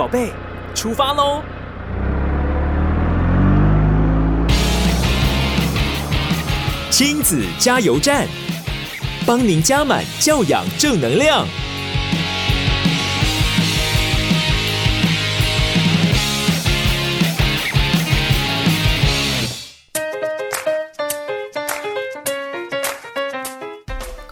宝贝，出发喽！亲子加油站，帮您加满教养正能量。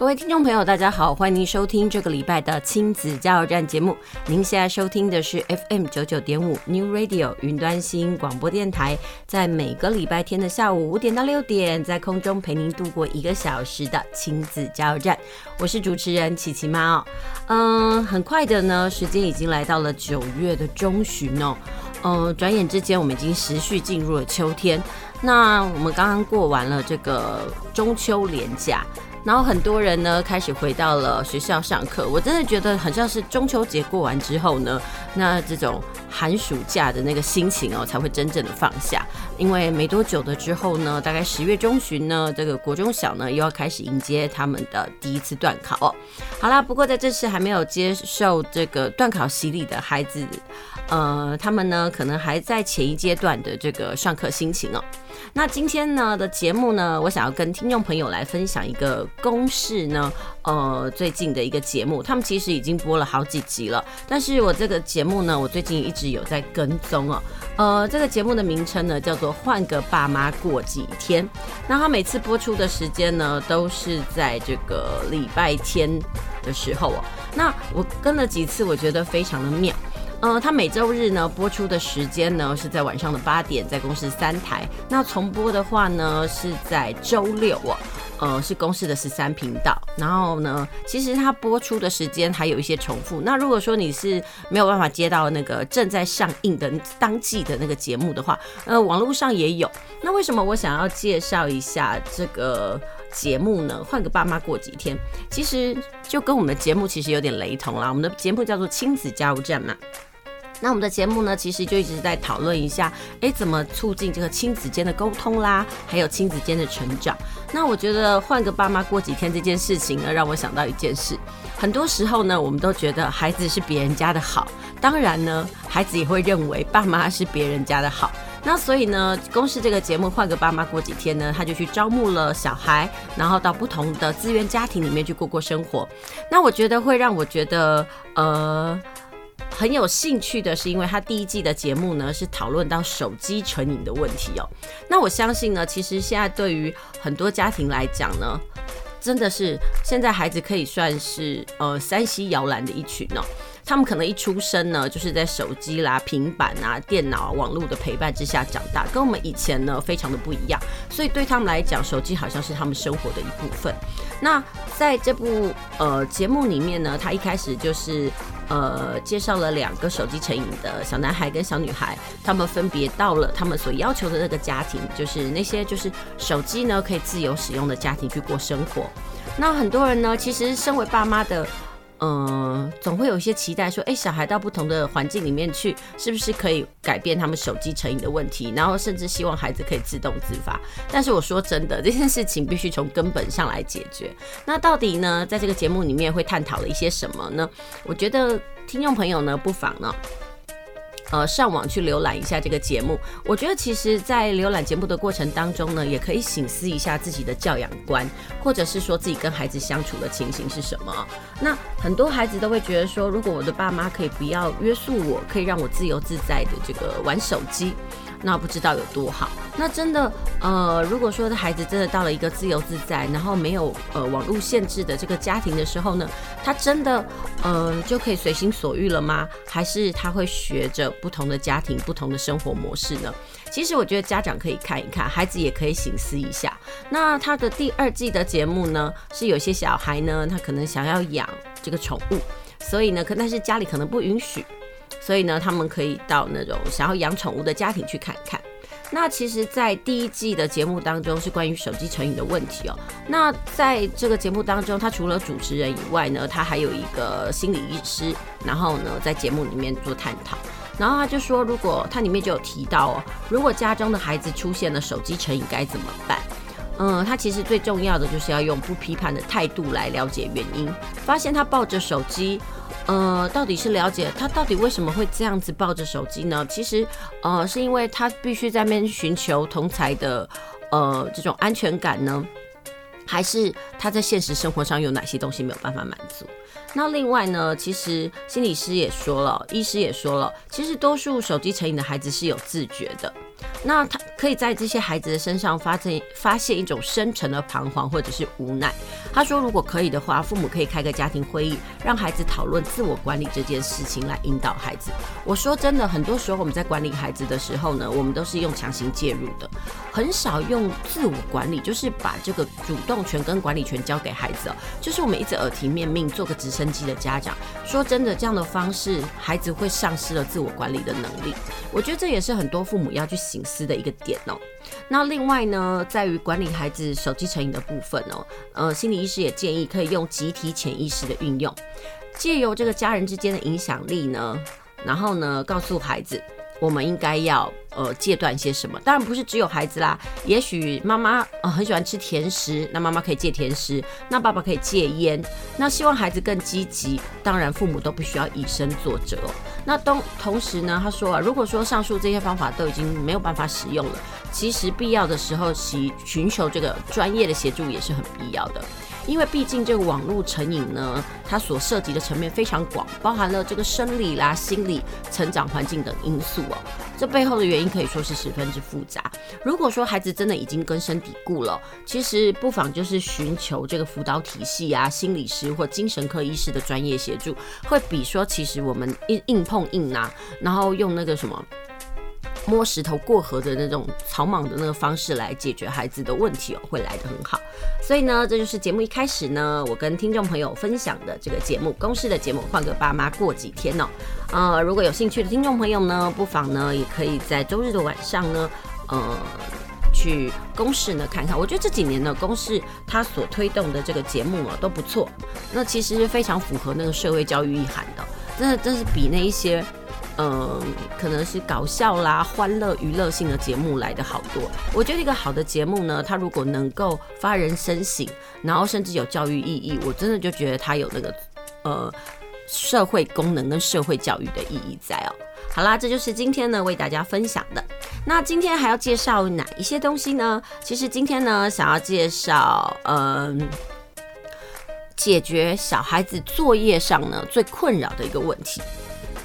各位听众朋友，大家好，欢迎收听这个礼拜的亲子加油站节目。您现在收听的是 FM 九九点五 New Radio 云端新广播电台，在每个礼拜天的下午五点到六点，在空中陪您度过一个小时的亲子加油站。我是主持人琪琪妈哦。嗯，很快的呢，时间已经来到了九月的中旬哦。嗯，转眼之间，我们已经持续进入了秋天。那我们刚刚过完了这个中秋连假。然后很多人呢开始回到了学校上课，我真的觉得很像是中秋节过完之后呢，那这种寒暑假的那个心情哦才会真正的放下，因为没多久的之后呢，大概十月中旬呢，这个国中小呢又要开始迎接他们的第一次段考哦。好啦，不过在这次还没有接受这个段考洗礼的孩子，呃，他们呢可能还在前一阶段的这个上课心情哦。那今天呢的节目呢，我想要跟听众朋友来分享一个公式呢，呃，最近的一个节目，他们其实已经播了好几集了，但是我这个节目呢，我最近一直有在跟踪哦，呃，这个节目的名称呢叫做《换个爸妈过几天》，那他每次播出的时间呢，都是在这个礼拜天的时候哦，那我跟了几次，我觉得非常的妙。呃，他每周日呢播出的时间呢是在晚上的八点，在公视三台。那重播的话呢是在周六哦，呃，是公视的十三频道。然后呢，其实它播出的时间还有一些重复。那如果说你是没有办法接到那个正在上映的当季的那个节目的话，呃，网络上也有。那为什么我想要介绍一下这个节目呢？换个爸妈过几天，其实就跟我们的节目其实有点雷同啦。我们的节目叫做亲子加油站嘛。那我们的节目呢，其实就一直在讨论一下，诶，怎么促进这个亲子间的沟通啦，还有亲子间的成长。那我觉得换个爸妈过几天这件事情呢，让我想到一件事。很多时候呢，我们都觉得孩子是别人家的好，当然呢，孩子也会认为爸妈是别人家的好。那所以呢，公视这个节目换个爸妈过几天呢，他就去招募了小孩，然后到不同的资源家庭里面去过过生活。那我觉得会让我觉得，呃。很有兴趣的是，因为他第一季的节目呢是讨论到手机成瘾的问题哦。那我相信呢，其实现在对于很多家庭来讲呢，真的是现在孩子可以算是呃三 C 摇篮的一群哦。他们可能一出生呢，就是在手机啦、平板啊、电脑啊、网络的陪伴之下长大，跟我们以前呢非常的不一样。所以对他们来讲，手机好像是他们生活的一部分。那在这部呃节目里面呢，他一开始就是呃介绍了两个手机成瘾的小男孩跟小女孩，他们分别到了他们所要求的那个家庭，就是那些就是手机呢可以自由使用的家庭去过生活。那很多人呢，其实身为爸妈的。嗯，总会有一些期待，说，哎，小孩到不同的环境里面去，是不是可以改变他们手机成瘾的问题？然后甚至希望孩子可以自动自发。但是我说真的，这件事情必须从根本上来解决。那到底呢，在这个节目里面会探讨了一些什么呢？我觉得听众朋友呢，不妨呢。呃，上网去浏览一下这个节目，我觉得其实，在浏览节目的过程当中呢，也可以醒思一下自己的教养观，或者是说自己跟孩子相处的情形是什么。那很多孩子都会觉得说，如果我的爸妈可以不要约束我，可以让我自由自在的这个玩手机。那不知道有多好。那真的，呃，如果说的孩子真的到了一个自由自在，然后没有呃网络限制的这个家庭的时候呢，他真的呃就可以随心所欲了吗？还是他会学着不同的家庭、不同的生活模式呢？其实我觉得家长可以看一看，孩子也可以醒思一下。那他的第二季的节目呢，是有些小孩呢，他可能想要养这个宠物，所以呢，可但是家里可能不允许。所以呢，他们可以到那种想要养宠物的家庭去看看。那其实，在第一季的节目当中是关于手机成瘾的问题哦。那在这个节目当中，他除了主持人以外呢，他还有一个心理医师，然后呢，在节目里面做探讨。然后他就说，如果他里面就有提到哦，如果家中的孩子出现了手机成瘾，该怎么办？嗯，他其实最重要的就是要用不批判的态度来了解原因，发现他抱着手机。呃，到底是了解他到底为什么会这样子抱着手机呢？其实，呃，是因为他必须在那边寻求同才的，呃，这种安全感呢，还是他在现实生活上有哪些东西没有办法满足？那另外呢，其实心理师也说了，医师也说了，其实多数手机成瘾的孩子是有自觉的。那他可以在这些孩子的身上发现发现一种深沉的彷徨或者是无奈。他说，如果可以的话，父母可以开个家庭会议，让孩子讨论自我管理这件事情，来引导孩子。我说真的，很多时候我们在管理孩子的时候呢，我们都是用强行介入的，很少用自我管理，就是把这个主动权跟管理权交给孩子哦。就是我们一直耳提面命，做个直升机的家长。说真的，这样的方式，孩子会丧失了自我管理的能力。我觉得这也是很多父母要去醒思的一个点哦。那另外呢，在于管理孩子手机成瘾的部分哦，呃，心理医师也建议可以用集体潜意识的运用，借由这个家人之间的影响力呢，然后呢，告诉孩子。我们应该要呃戒断一些什么？当然不是只有孩子啦，也许妈妈呃很喜欢吃甜食，那妈妈可以戒甜食；那爸爸可以戒烟。那希望孩子更积极，当然父母都必须要以身作则。那同同时呢，他说啊，如果说上述这些方法都已经没有办法使用了，其实必要的时候寻寻求这个专业的协助也是很必要的。因为毕竟这个网络成瘾呢，它所涉及的层面非常广，包含了这个生理啦、心理、成长环境等因素哦。这背后的原因可以说是十分之复杂。如果说孩子真的已经根深蒂固了，其实不妨就是寻求这个辅导体系啊、心理师或精神科医师的专业协助，会比说其实我们硬硬碰硬啊，然后用那个什么。摸石头过河的那种草莽的那个方式来解决孩子的问题哦，会来得很好。所以呢，这就是节目一开始呢，我跟听众朋友分享的这个节目，公视的节目，换个爸妈过几天哦。呃，如果有兴趣的听众朋友呢，不妨呢也可以在周日的晚上呢，呃，去公视呢看看。我觉得这几年呢，公视它所推动的这个节目啊都不错。那其实非常符合那个社会教育意涵的，真的真是比那一些。嗯，可能是搞笑啦、欢乐娱乐性的节目来得好多。我觉得一个好的节目呢，它如果能够发人深省，然后甚至有教育意义，我真的就觉得它有那个呃社会功能跟社会教育的意义在哦。好啦，这就是今天呢为大家分享的。那今天还要介绍哪一些东西呢？其实今天呢想要介绍，嗯，解决小孩子作业上呢最困扰的一个问题。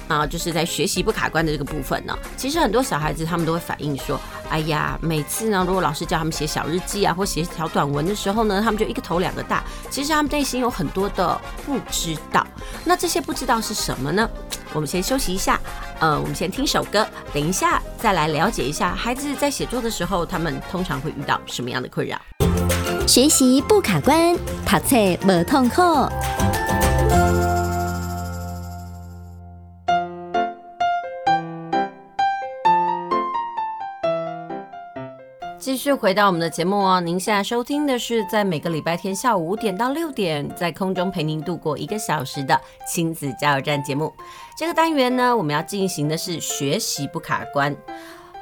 啊，就是在学习不卡关的这个部分呢，其实很多小孩子他们都会反映说，哎呀，每次呢，如果老师叫他们写小日记啊，或写小短文的时候呢，他们就一个头两个大。其实他们内心有很多的不知道。那这些不知道是什么呢？我们先休息一下，呃，我们先听首歌，等一下再来了解一下孩子在写作的时候，他们通常会遇到什么样的困扰。学习不卡关，读册无痛苦。继续回到我们的节目哦，您现在收听的是在每个礼拜天下午五点到六点，在空中陪您度过一个小时的亲子加油站节目。这个单元呢，我们要进行的是学习不卡关。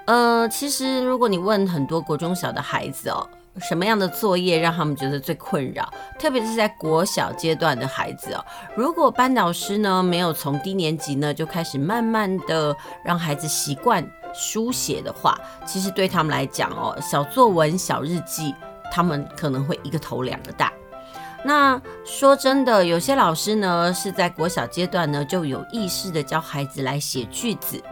呃，其实如果你问很多国中小的孩子哦，什么样的作业让他们觉得最困扰？特别是在国小阶段的孩子哦，如果班导师呢没有从低年级呢就开始慢慢的让孩子习惯。书写的话，其实对他们来讲哦，小作文、小日记，他们可能会一个头两个大。那说真的，有些老师呢是在国小阶段呢就有意识的教孩子来写句子，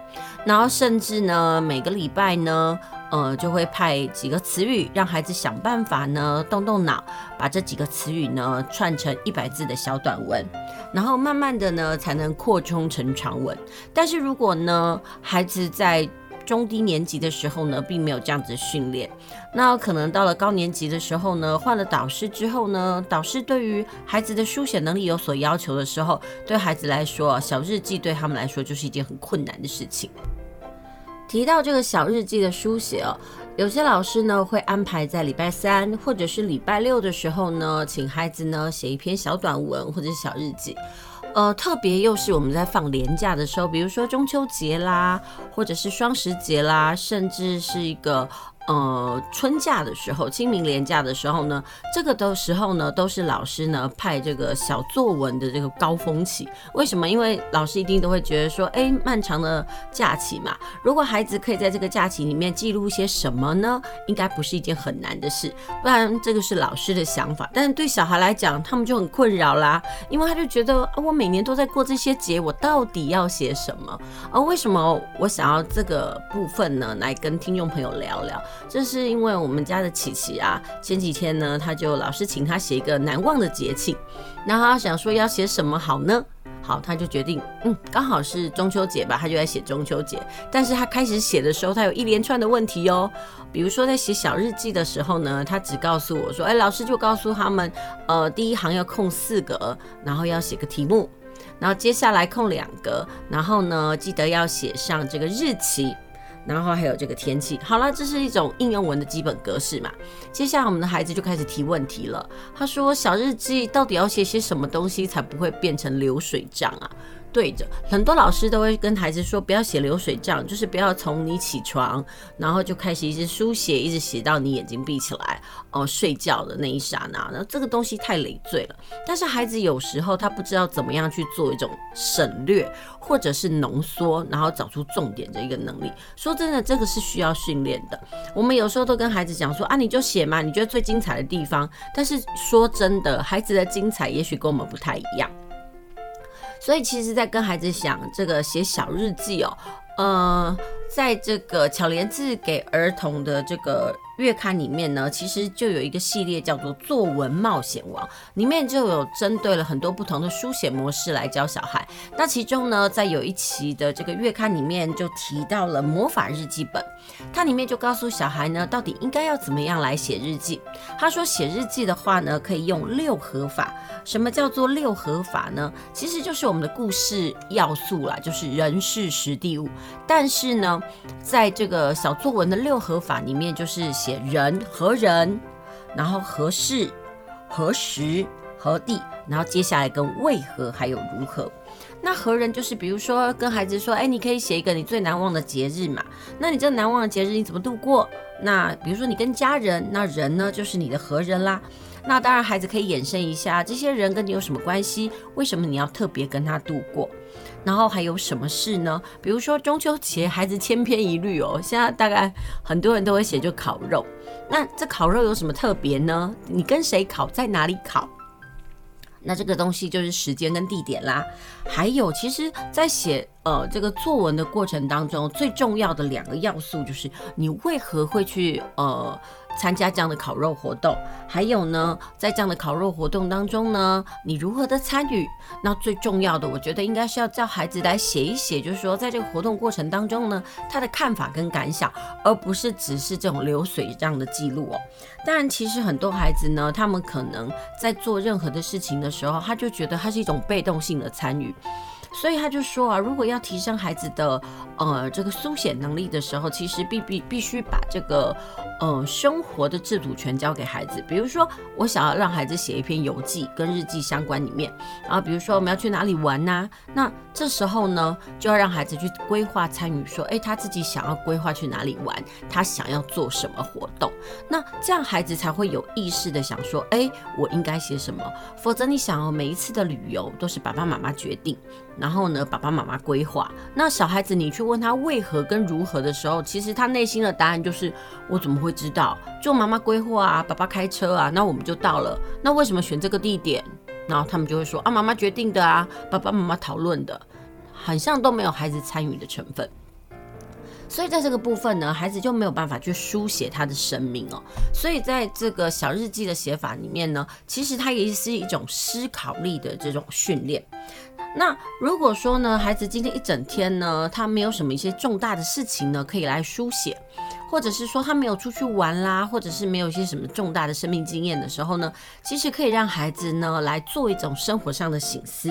然后甚至呢每个礼拜呢，呃就会派几个词语让孩子想办法呢动动脑，把这几个词语呢串成一百字的小短文，然后慢慢的呢才能扩充成长文。但是如果呢孩子在中低年级的时候呢，并没有这样子训练。那可能到了高年级的时候呢，换了导师之后呢，导师对于孩子的书写能力有所要求的时候，对孩子来说，小日记对他们来说就是一件很困难的事情。提到这个小日记的书写哦，有些老师呢会安排在礼拜三或者是礼拜六的时候呢，请孩子呢写一篇小短文或者是小日记。呃，特别又是我们在放年假的时候，比如说中秋节啦，或者是双十节啦，甚至是一个呃，春假的时候，清明连假的时候呢，这个的时候呢，都是老师呢派这个小作文的这个高峰期。为什么？因为老师一定都会觉得说，哎，漫长的假期嘛，如果孩子可以在这个假期里面记录些什么呢？应该不是一件很难的事。不然，这个是老师的想法。但是对小孩来讲，他们就很困扰啦，因为他就觉得，啊，我每年都在过这些节，我到底要写什么？而为什么我想要这个部分呢？来跟听众朋友聊聊。这是因为我们家的琪琪啊，前几天呢，他就老师请他写一个难忘的节庆，然后他想说要写什么好呢？好，他就决定，嗯，刚好是中秋节吧，他就来写中秋节。但是他开始写的时候，他有一连串的问题哦，比如说在写小日记的时候呢，他只告诉我说，哎，老师就告诉他们，呃，第一行要空四格，然后要写个题目，然后接下来空两格，然后呢，记得要写上这个日期。然后还有这个天气，好了，这是一种应用文的基本格式嘛。接下来我们的孩子就开始提问题了。他说：“小日记到底要写些什么东西才不会变成流水账啊？”对着很多老师都会跟孩子说，不要写流水账，就是不要从你起床，然后就开始一直书写，一直写到你眼睛闭起来哦，睡觉的那一刹那，那这个东西太累赘了。但是孩子有时候他不知道怎么样去做一种省略，或者是浓缩，然后找出重点的一个能力。说真的，这个是需要训练的。我们有时候都跟孩子讲说啊，你就写嘛，你觉得最精彩的地方。但是说真的，孩子的精彩也许跟我们不太一样。所以，其实，在跟孩子想这个写小日记哦，呃，在这个巧连智给儿童的这个。月刊里面呢，其实就有一个系列叫做《作文冒险王》，里面就有针对了很多不同的书写模式来教小孩。那其中呢，在有一期的这个月刊里面就提到了魔法日记本，它里面就告诉小孩呢，到底应该要怎么样来写日记。他说写日记的话呢，可以用六合法。什么叫做六合法呢？其实就是我们的故事要素啦，就是人事时地物。但是呢，在这个小作文的六合法里面，就是写。人何人，然后何事、何时、何地，然后接下来跟为何还有如何。那何人就是比如说跟孩子说，哎，你可以写一个你最难忘的节日嘛。那你这难忘的节日你怎么度过？那比如说你跟家人，那人呢就是你的何人啦。那当然孩子可以衍生一下，这些人跟你有什么关系？为什么你要特别跟他度过？然后还有什么事呢？比如说中秋节，孩子千篇一律哦。现在大概很多人都会写，就烤肉。那这烤肉有什么特别呢？你跟谁烤，在哪里烤？那这个东西就是时间跟地点啦。还有，其实，在写呃这个作文的过程当中，最重要的两个要素就是你为何会去呃。参加这样的烤肉活动，还有呢，在这样的烤肉活动当中呢，你如何的参与？那最重要的，我觉得应该是要叫孩子来写一写，就是说，在这个活动过程当中呢，他的看法跟感想，而不是只是这种流水账的记录哦。当然，其实很多孩子呢，他们可能在做任何的事情的时候，他就觉得他是一种被动性的参与。所以他就说啊，如果要提升孩子的呃这个书写能力的时候，其实必必必须把这个呃生活的自主权交给孩子。比如说，我想要让孩子写一篇游记，跟日记相关里面，然后比如说我们要去哪里玩呐，那这时候呢，就要让孩子去规划参与，说，哎，他自己想要规划去哪里玩，他想要做什么活动，那这样孩子才会有意识的想说，哎，我应该写什么。否则你想哦，每一次的旅游都是爸爸妈妈决定。然后呢，爸爸妈妈规划。那小孩子，你去问他为何跟如何的时候，其实他内心的答案就是：我怎么会知道？就妈妈规划啊，爸爸开车啊，那我们就到了。那为什么选这个地点？然后他们就会说：啊，妈妈决定的啊，爸爸妈妈讨论的，好像都没有孩子参与的成分。所以在这个部分呢，孩子就没有办法去书写他的生命哦。所以在这个小日记的写法里面呢，其实它也是一种思考力的这种训练。那如果说呢，孩子今天一整天呢，他没有什么一些重大的事情呢，可以来书写，或者是说他没有出去玩啦，或者是没有一些什么重大的生命经验的时候呢，其实可以让孩子呢来做一种生活上的醒思。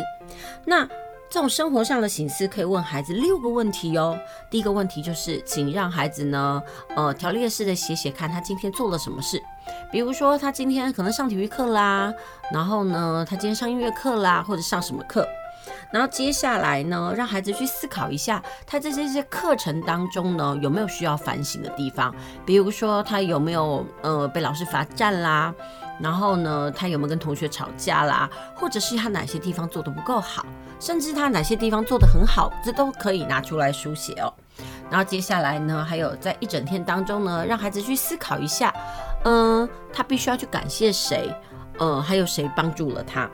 那这种生活上的醒思，可以问孩子六个问题哦。第一个问题就是，请让孩子呢，呃，条列式的写写看他今天做了什么事，比如说他今天可能上体育课啦，然后呢，他今天上音乐课啦，或者上什么课。然后接下来呢，让孩子去思考一下，他在这些课程当中呢，有没有需要反省的地方？比如说他有没有呃被老师罚站啦，然后呢，他有没有跟同学吵架啦，或者是他哪些地方做得不够好，甚至他哪些地方做得很好，这都可以拿出来书写哦。然后接下来呢，还有在一整天当中呢，让孩子去思考一下，嗯、他必须要去感谢谁，嗯、呃，还有谁帮助了他。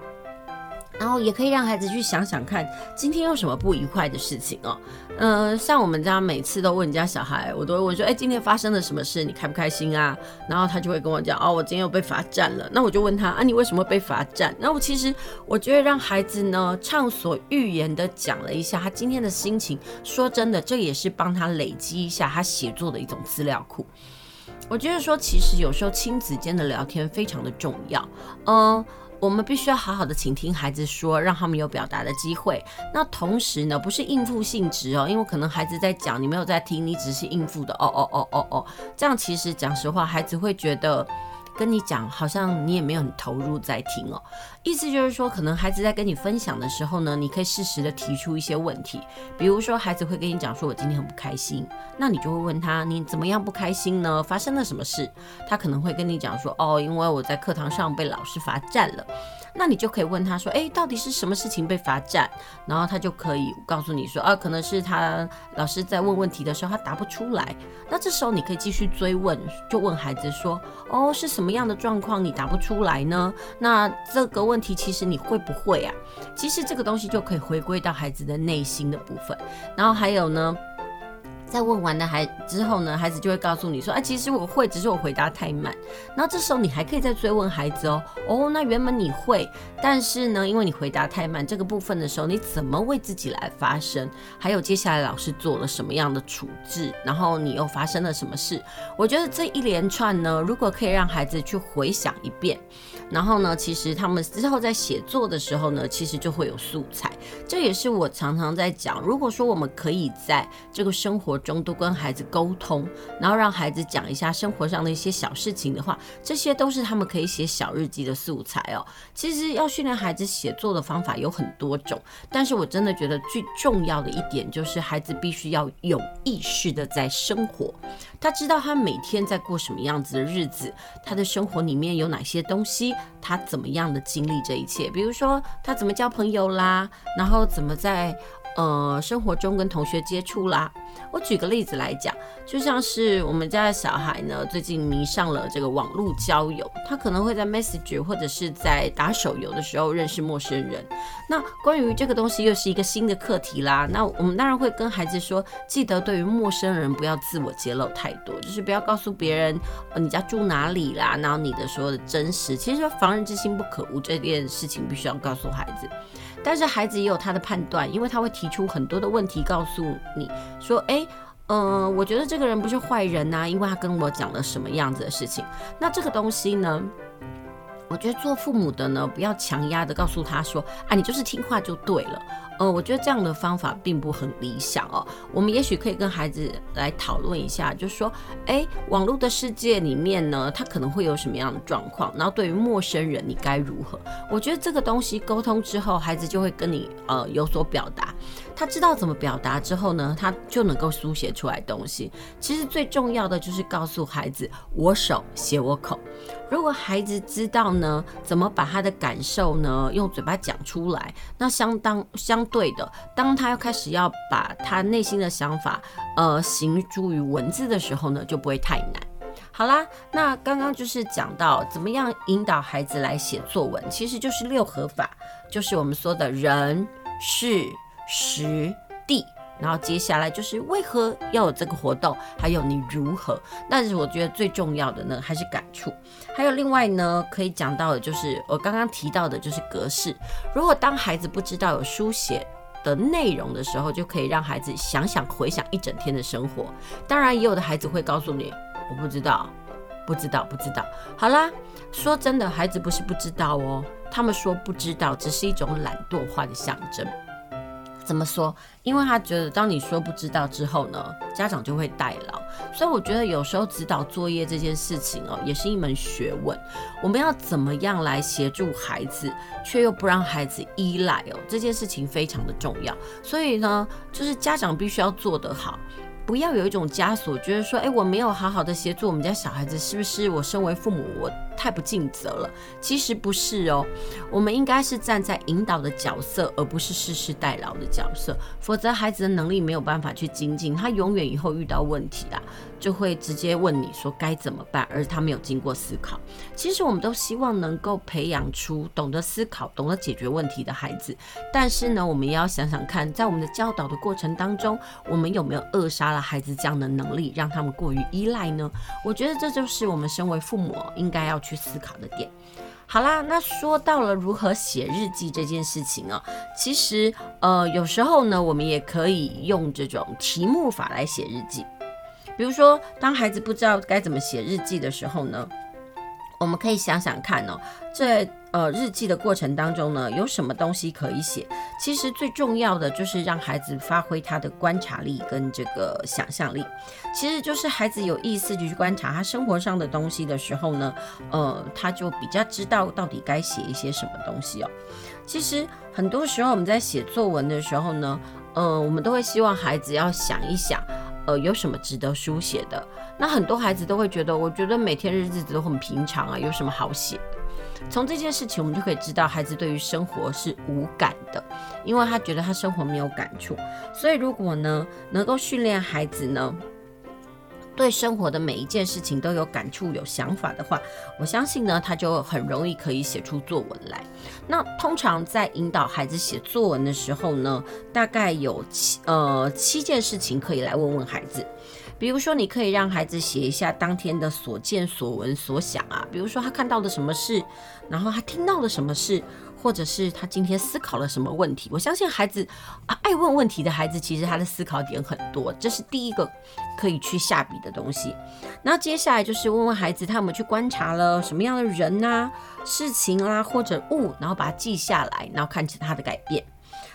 然后也可以让孩子去想想看，今天有什么不愉快的事情哦。嗯、像我们家每次都问人家小孩，我都会问说，哎，今天发生了什么事？你开不开心啊？然后他就会跟我讲，哦，我今天又被罚站了。那我就问他，啊，你为什么被罚站？那我其实我觉得让孩子呢畅所欲言的讲了一下他今天的心情。说真的，这也是帮他累积一下他写作的一种资料库。我觉得说，其实有时候亲子间的聊天非常的重要。嗯、我们必须要好好的倾听孩子说，让他们有表达的机会。那同时呢，不是应付性质哦，因为可能孩子在讲，你没有在听，你只是应付的哦哦哦哦哦，这样其实讲实话，孩子会觉得。跟你讲，好像你也没有很投入在听哦。意思就是说，可能孩子在跟你分享的时候呢，你可以适时的提出一些问题。比如说，孩子会跟你讲说：“我今天很不开心。”那你就会问他：“你怎么样不开心呢？发生了什么事？”他可能会跟你讲说：“哦，因为我在课堂上被老师罚站了。”那你就可以问他说：“诶，到底是什么事情被罚站？”然后他就可以告诉你说：“啊，可能是他老师在问问题的时候他答不出来。”那这时候你可以继续追问，就问孩子说：“哦，是什么样的状况你答不出来呢？那这个问题其实你会不会啊？其实这个东西就可以回归到孩子的内心的部分。然后还有呢？”在问完的孩之后呢，孩子就会告诉你说：“啊，其实我会，只是我回答太慢。”然后这时候你还可以再追问孩子哦，哦，那原本你会，但是呢，因为你回答太慢这个部分的时候，你怎么为自己来发声？还有接下来老师做了什么样的处置？然后你又发生了什么事？我觉得这一连串呢，如果可以让孩子去回想一遍。然后呢，其实他们之后在写作的时候呢，其实就会有素材。这也是我常常在讲，如果说我们可以在这个生活中都跟孩子沟通，然后让孩子讲一下生活上的一些小事情的话，这些都是他们可以写小日记的素材哦。其实要训练孩子写作的方法有很多种，但是我真的觉得最重要的一点就是孩子必须要有意识的在生活，他知道他每天在过什么样子的日子，他的生活里面有哪些东西。他怎么样的经历这一切？比如说他怎么交朋友啦，然后怎么在。呃，生活中跟同学接触啦。我举个例子来讲，就像是我们家的小孩呢，最近迷上了这个网络交友，他可能会在 Message 或者是在打手游的时候认识陌生人。那关于这个东西又是一个新的课题啦。那我们当然会跟孩子说，记得对于陌生人不要自我揭露太多，就是不要告诉别人，你家住哪里啦，然后你的所有的真实。其实防人之心不可无，这件事情必须要告诉孩子。但是孩子也有他的判断，因为他会提出很多的问题，告诉你说：“诶，嗯、我觉得这个人不是坏人呐，因为他跟我讲了什么样子的事情。”那这个东西呢？我觉得做父母的呢，不要强压的告诉他说：“啊，你就是听话就对了。”呃，我觉得这样的方法并不很理想哦。我们也许可以跟孩子来讨论一下，就是说，诶，网络的世界里面呢，他可能会有什么样的状况？然后对于陌生人，你该如何？我觉得这个东西沟通之后，孩子就会跟你呃有所表达。他知道怎么表达之后呢，他就能够书写出来东西。其实最重要的就是告诉孩子，我手写我口。如果孩子知道呢，怎么把他的感受呢用嘴巴讲出来，那相当相对的，当他要开始要把他内心的想法呃形诸于文字的时候呢，就不会太难。好啦，那刚刚就是讲到怎么样引导孩子来写作文，其实就是六合法，就是我们说的人事。实地，然后接下来就是为何要有这个活动，还有你如何。但是我觉得最重要的呢，还是感触。还有另外呢，可以讲到的就是我刚刚提到的，就是格式。如果当孩子不知道有书写的内容的时候，就可以让孩子想想回想一整天的生活。当然，也有的孩子会告诉你，我不知道，不知道，不知道。好啦，说真的，孩子不是不知道哦，他们说不知道，只是一种懒惰化的象征。怎么说？因为他觉得，当你说不知道之后呢，家长就会代劳。所以我觉得有时候指导作业这件事情哦，也是一门学问。我们要怎么样来协助孩子，却又不让孩子依赖哦，这件事情非常的重要。所以呢，就是家长必须要做得好。不要有一种枷锁，觉得说，哎，我没有好好的协助我们家小孩子，是不是我身为父母，我太不尽责了？其实不是哦，我们应该是站在引导的角色，而不是世世代劳的角色。否则，孩子的能力没有办法去精进，他永远以后遇到问题啦，就会直接问你说该怎么办，而他没有经过思考。其实，我们都希望能够培养出懂得思考、懂得解决问题的孩子。但是呢，我们也要想想看，在我们的教导的过程当中，我们有没有扼杀了孩子这样的能力，让他们过于依赖呢？我觉得这就是我们身为父母应该要去思考的点。好啦，那说到了如何写日记这件事情啊，其实呃，有时候呢，我们也可以用这种题目法来写日记。比如说，当孩子不知道该怎么写日记的时候呢，我们可以想想看哦，在。呃，日记的过程当中呢，有什么东西可以写？其实最重要的就是让孩子发挥他的观察力跟这个想象力。其实就是孩子有意思就去观察他生活上的东西的时候呢，呃，他就比较知道到底该写一些什么东西哦。其实很多时候我们在写作文的时候呢，呃，我们都会希望孩子要想一想，呃，有什么值得书写的。那很多孩子都会觉得，我觉得每天日子都很平常啊，有什么好写？从这件事情，我们就可以知道，孩子对于生活是无感的，因为他觉得他生活没有感触。所以，如果呢，能够训练孩子呢，对生活的每一件事情都有感触、有想法的话，我相信呢，他就很容易可以写出作文来。那通常在引导孩子写作文的时候呢，大概有七呃七件事情可以来问问孩子。比如说，你可以让孩子写一下当天的所见所闻所想啊，比如说他看到了什么事，然后他听到了什么事，或者是他今天思考了什么问题。我相信孩子，爱问问题的孩子，其实他的思考点很多，这是第一个可以去下笔的东西。那接下来就是问问孩子，他有没有去观察了什么样的人啊、事情啊或者物，然后把它记下来，然后看见他的改变。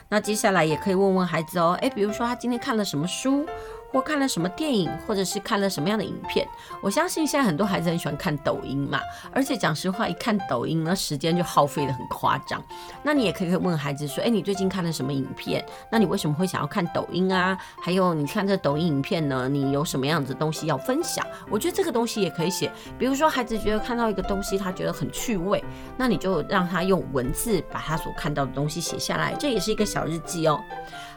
那接下来也可以问问孩子哦，诶，比如说他今天看了什么书。或看了什么电影，或者是看了什么样的影片？我相信现在很多孩子很喜欢看抖音嘛，而且讲实话，一看抖音呢，时间就耗费得很夸张。那你也可以问孩子说：“哎，你最近看了什么影片？那你为什么会想要看抖音啊？还有你看这抖音影片呢，你有什么样子的东西要分享？”我觉得这个东西也可以写。比如说，孩子觉得看到一个东西，他觉得很趣味，那你就让他用文字把他所看到的东西写下来，这也是一个小日记哦。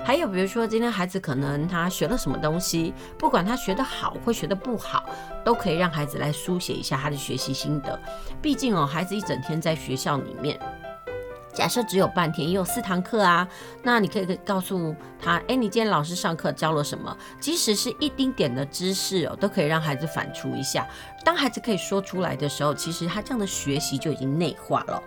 还有比如说，今天孩子可能他学了什么东西，不管他学得好或学得不好，都可以让孩子来书写一下他的学习心得。毕竟哦，孩子一整天在学校里面，假设只有半天，也有四堂课啊，那你可以告诉他，哎，你今天老师上课教了什么？即使是一丁点的知识哦，都可以让孩子反刍一下。当孩子可以说出来的时候，其实他这样的学习就已经内化了。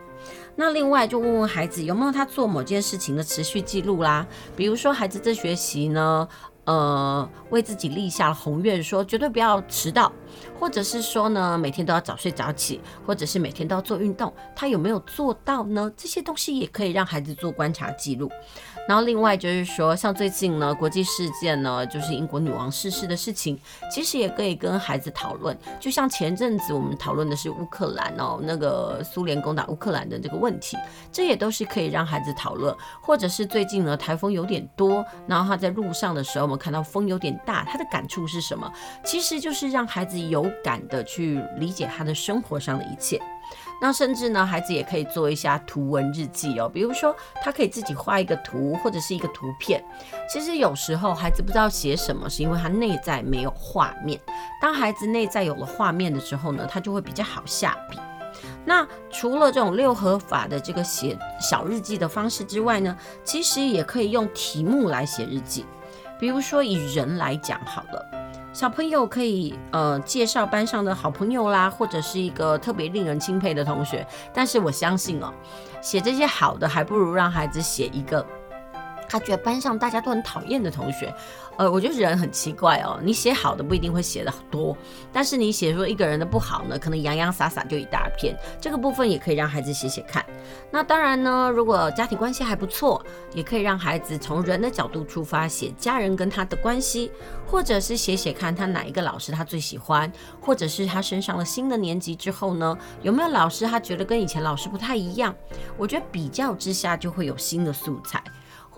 那另外就问问孩子有没有他做某件事情的持续记录啦，比如说孩子在学习呢，呃，为自己立下了宏愿，说绝对不要迟到，或者是说呢，每天都要早睡早起，或者是每天都要做运动，他有没有做到呢？这些东西也可以让孩子做观察记录。然后另外就是说，像最近呢，国际事件呢，就是英国女王逝世的事情，其实也可以跟孩子讨论。就像前阵子我们讨论的是乌克兰哦，那个苏联攻打乌克兰的这个问题，这也都是可以让孩子讨论。或者是最近呢，台风有点多，然后他在路上的时候，我们看到风有点大，他的感触是什么？其实就是让孩子有感的去理解他的生活上的一切。那甚至呢，孩子也可以做一下图文日记哦。比如说，他可以自己画一个图或者是一个图片。其实有时候孩子不知道写什么，是因为他内在没有画面。当孩子内在有了画面的时候呢，他就会比较好下笔。那除了这种六合法的这个写小日记的方式之外呢，其实也可以用题目来写日记。比如说以人来讲好了。小朋友可以呃介绍班上的好朋友啦，或者是一个特别令人钦佩的同学。但是我相信哦，写这些好的还不如让孩子写一个他觉得班上大家都很讨厌的同学。呃，我觉得人很奇怪哦，你写好的不一定会写得多，但是你写说一个人的不好呢，可能洋洋洒洒就一大片。这个部分也可以让孩子写写看。那当然呢，如果家庭关系还不错，也可以让孩子从人的角度出发写家人跟他的关系，或者是写写看他哪一个老师他最喜欢，或者是他升上了新的年级之后呢，有没有老师他觉得跟以前老师不太一样？我觉得比较之下就会有新的素材。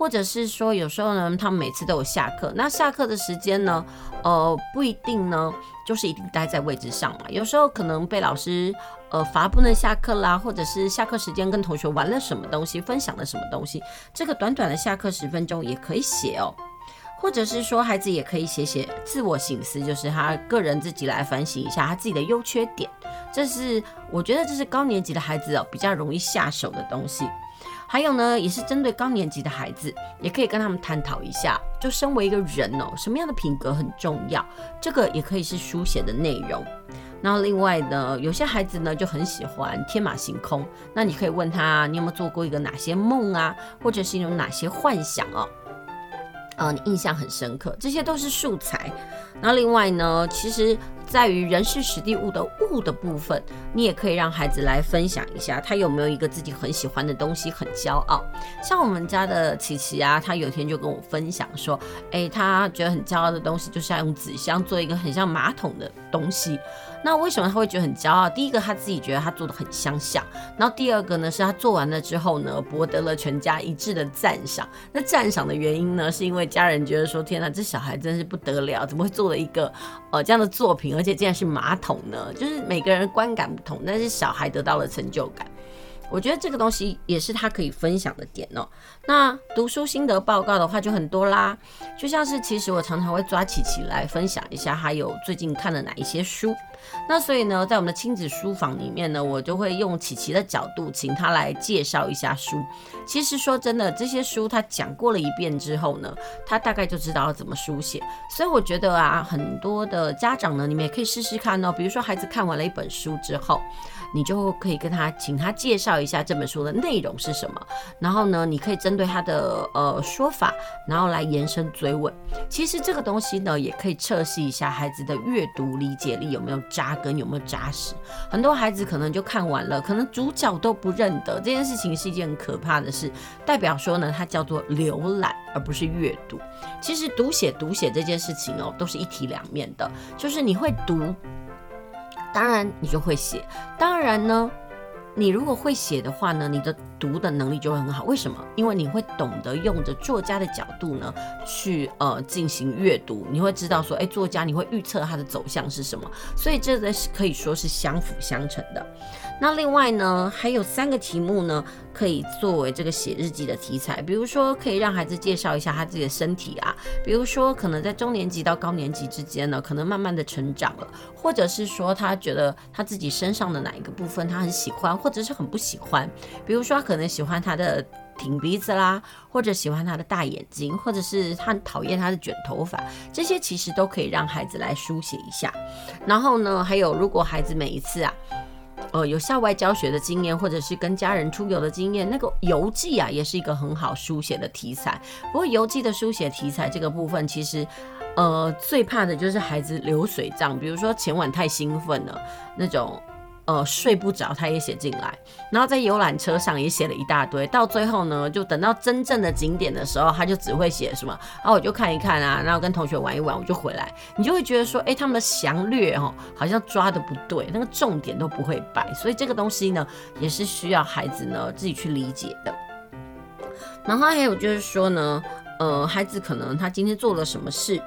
或者是说，有时候呢，他们每次都有下课，那下课的时间呢，呃，不一定呢，就是一定待在位置上嘛。有时候可能被老师呃罚不能下课啦，或者是下课时间跟同学玩了什么东西，分享了什么东西，这个短短的下课十分钟也可以写哦。或者是说，孩子也可以写写自我醒思，就是他个人自己来反省一下他自己的优缺点。这是我觉得这是高年级的孩子哦比较容易下手的东西。还有呢，也是针对高年级的孩子，也可以跟他们探讨一下，就身为一个人哦，什么样的品格很重要，这个也可以是书写的内容。然后另外呢，有些孩子呢就很喜欢天马行空，那你可以问他，你有没有做过一个哪些梦啊，或者是有哪些幻想哦？呃，你印象很深刻，这些都是素材。那另外呢，其实在于人事时地物的物的部分，你也可以让孩子来分享一下，他有没有一个自己很喜欢的东西，很骄傲。像我们家的琪琪啊，他有天就跟我分享说，哎，他觉得很骄傲的东西，就是要用纸箱做一个很像马桶的东西。那为什么他会觉得很骄傲？第一个他自己觉得他做的很相像，然后第二个呢是他做完了之后呢，博得了全家一致的赞赏。那赞赏的原因呢，是因为家人觉得说，天哪，这小孩真是不得了，怎么会做了一个呃这样的作品，而且竟然是马桶呢？就是每个人观感不同，但是小孩得到了成就感。我觉得这个东西也是他可以分享的点哦。那读书心得报告的话就很多啦，就像是其实我常常会抓琪琪来分享一下，还有最近看了哪一些书。那所以呢，在我们的亲子书房里面呢，我就会用琪琪的角度，请他来介绍一下书。其实说真的，这些书他讲过了一遍之后呢，他大概就知道要怎么书写。所以我觉得啊，很多的家长呢，你们也可以试试看哦。比如说孩子看完了一本书之后。你就可以跟他，请他介绍一下这本书的内容是什么，然后呢，你可以针对他的呃说法，然后来延伸追问。其实这个东西呢，也可以测试一下孩子的阅读理解力有没有扎根，有没有扎实。很多孩子可能就看完了，可能主角都不认得，这件事情是一件很可怕的事，代表说呢，它叫做浏览而不是阅读。其实读写读写这件事情哦，都是一体两面的，就是你会读。当然，你就会写。当然呢，你如果会写的话呢，你的读的能力就会很好。为什么？因为你会懂得用着作家的角度呢，去呃进行阅读。你会知道说，哎，作家你会预测他的走向是什么。所以这个是可以说是相辅相成的。那另外呢，还有三个题目呢，可以作为这个写日记的题材。比如说，可以让孩子介绍一下他自己的身体啊。比如说，可能在中年级到高年级之间呢，可能慢慢的成长了，或者是说他觉得他自己身上的哪一个部分他很喜欢，或者是很不喜欢。比如说，可能喜欢他的挺鼻子啦，或者喜欢他的大眼睛，或者是他讨厌他的卷头发。这些其实都可以让孩子来书写一下。然后呢，还有如果孩子每一次啊。呃，有校外教学的经验，或者是跟家人出游的经验，那个游记啊，也是一个很好书写的题材。不过游记的书写题材这个部分，其实，呃，最怕的就是孩子流水账，比如说前晚太兴奋了那种。呃，睡不着，他也写进来，然后在游览车上也写了一大堆，到最后呢，就等到真正的景点的时候，他就只会写什么，然后我就看一看啊，然后跟同学玩一玩，我就回来，你就会觉得说，哎，他们的详略哦，好像抓的不对，那个重点都不会摆，所以这个东西呢，也是需要孩子呢自己去理解的。然后还有就是说呢，呃，孩子可能他今天做了什么事。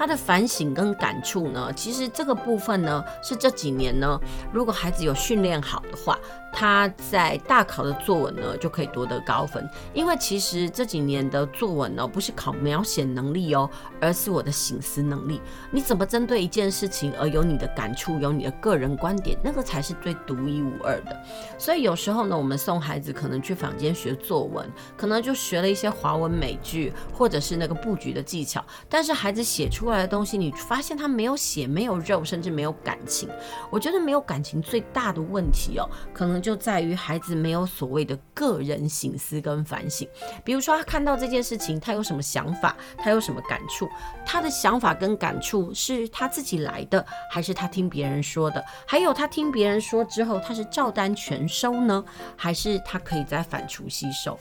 他的反省跟感触呢，其实这个部分呢，是这几年呢，如果孩子有训练好的话，他在大考的作文呢就可以夺得高分。因为其实这几年的作文呢，不是考描写能力哦，而是我的醒思能力。你怎么针对一件事情而有你的感触，有你的个人观点，那个才是最独一无二的。所以有时候呢，我们送孩子可能去坊间学作文，可能就学了一些华文美句，或者是那个布局的技巧，但是孩子写出来的东西，你发现他没有写，没有肉，甚至没有感情。我觉得没有感情最大的问题哦，可能就在于孩子没有所谓的个人醒思跟反省。比如说，他看到这件事情，他有什么想法，他有什么感触？他的想法跟感触是他自己来的，还是他听别人说的？还有，他听别人说之后，他是照单全收呢，还是他可以再反刍吸收？